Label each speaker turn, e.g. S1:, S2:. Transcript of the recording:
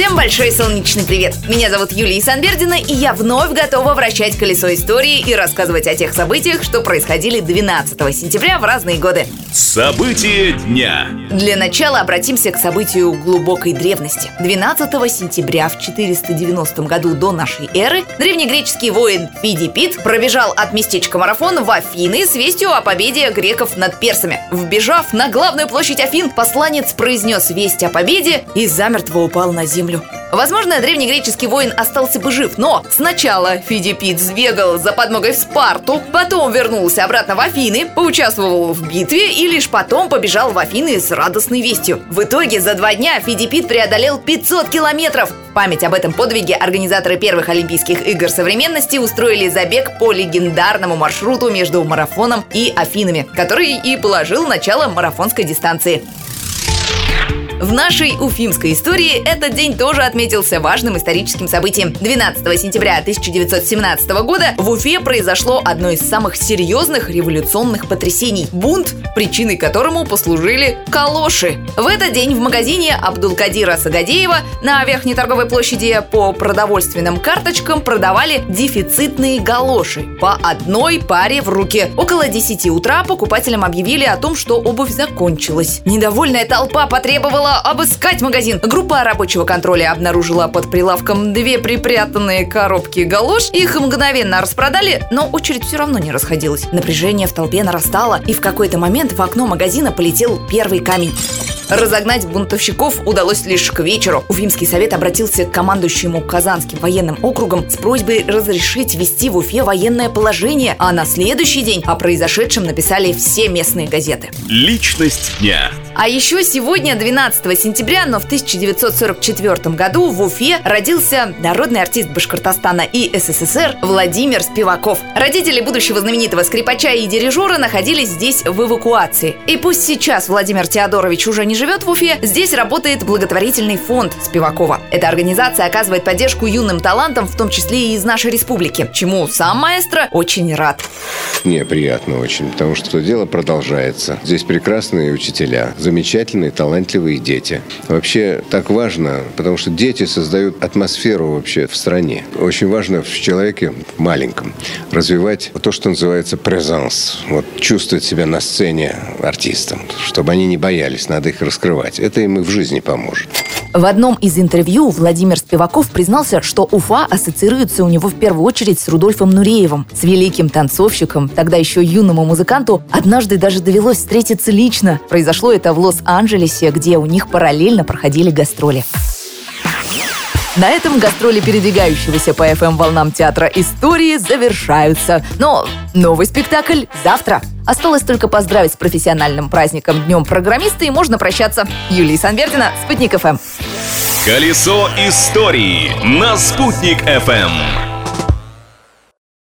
S1: Всем большой солнечный привет! Меня зовут Юлия Санбердина, и я вновь готова вращать колесо истории и рассказывать о тех событиях, что происходили 12 сентября в разные годы.
S2: События дня.
S1: Для начала обратимся к событию глубокой древности. 12 сентября в 490 году до нашей эры древнегреческий воин Фидипит пробежал от местечка Марафон в Афины с вестью о победе греков над персами. Вбежав на главную площадь Афин, посланец произнес весть о победе и замертво упал на землю землю. Возможно, древнегреческий воин остался бы жив, но сначала Фидипит сбегал за подмогой в Спарту, потом вернулся обратно в Афины, поучаствовал в битве и лишь потом побежал в Афины с радостной вестью. В итоге за два дня Фидипит преодолел 500 километров. В память об этом подвиге организаторы первых Олимпийских игр современности устроили забег по легендарному маршруту между марафоном и Афинами, который и положил начало марафонской дистанции. В нашей уфимской истории этот день тоже отметился важным историческим событием. 12 сентября 1917 года в Уфе произошло одно из самых серьезных революционных потрясений – бунт, причиной которому послужили калоши. В этот день в магазине Абдулкадира Сагадеева на Верхней торговой площади по продовольственным карточкам продавали дефицитные галоши по одной паре в руке. Около 10 утра покупателям объявили о том, что обувь закончилась. Недовольная толпа потребовала решила обыскать магазин. Группа рабочего контроля обнаружила под прилавком две припрятанные коробки галош. Их мгновенно распродали, но очередь все равно не расходилась. Напряжение в толпе нарастало, и в какой-то момент в окно магазина полетел первый камень. Разогнать бунтовщиков удалось лишь к вечеру. Уфимский совет обратился к командующему Казанским военным округом с просьбой разрешить ввести в Уфе военное положение, а на следующий день о произошедшем написали все местные газеты.
S2: Личность дня.
S1: А еще сегодня, 12 сентября, но в 1944 году в Уфе родился народный артист Башкортостана и СССР Владимир Спиваков. Родители будущего знаменитого скрипача и дирижера находились здесь в эвакуации. И пусть сейчас Владимир Теодорович уже не живет в Уфе, здесь работает благотворительный фонд Спивакова. Эта организация оказывает поддержку юным талантам, в том числе и из нашей республики, чему сам маэстро очень рад.
S3: Мне приятно очень, потому что дело продолжается. Здесь прекрасные учителя, замечательные, талантливые дети. Вообще так важно, потому что дети создают атмосферу вообще в стране. Очень важно в человеке маленьком развивать то, что называется презанс. Вот чувствовать себя на сцене артистом, чтобы они не боялись, надо их раскрывать. Это им и в жизни поможет.
S1: В одном из интервью Владимир Спиваков признался, что Уфа ассоциируется у него в первую очередь с Рудольфом Нуреевым, с великим танцовщиком, тогда еще юному музыканту. Однажды даже довелось встретиться лично. Произошло это в Лос-Анджелесе, где у них параллельно проходили гастроли. На этом гастроли передвигающегося по FM волнам театра истории завершаются. Но новый спектакль завтра. Осталось только поздравить с профессиональным праздником Днем программиста и можно прощаться. Юлия Санвердина, Спутник ФМ.
S2: Колесо истории на «Спутник ФМ».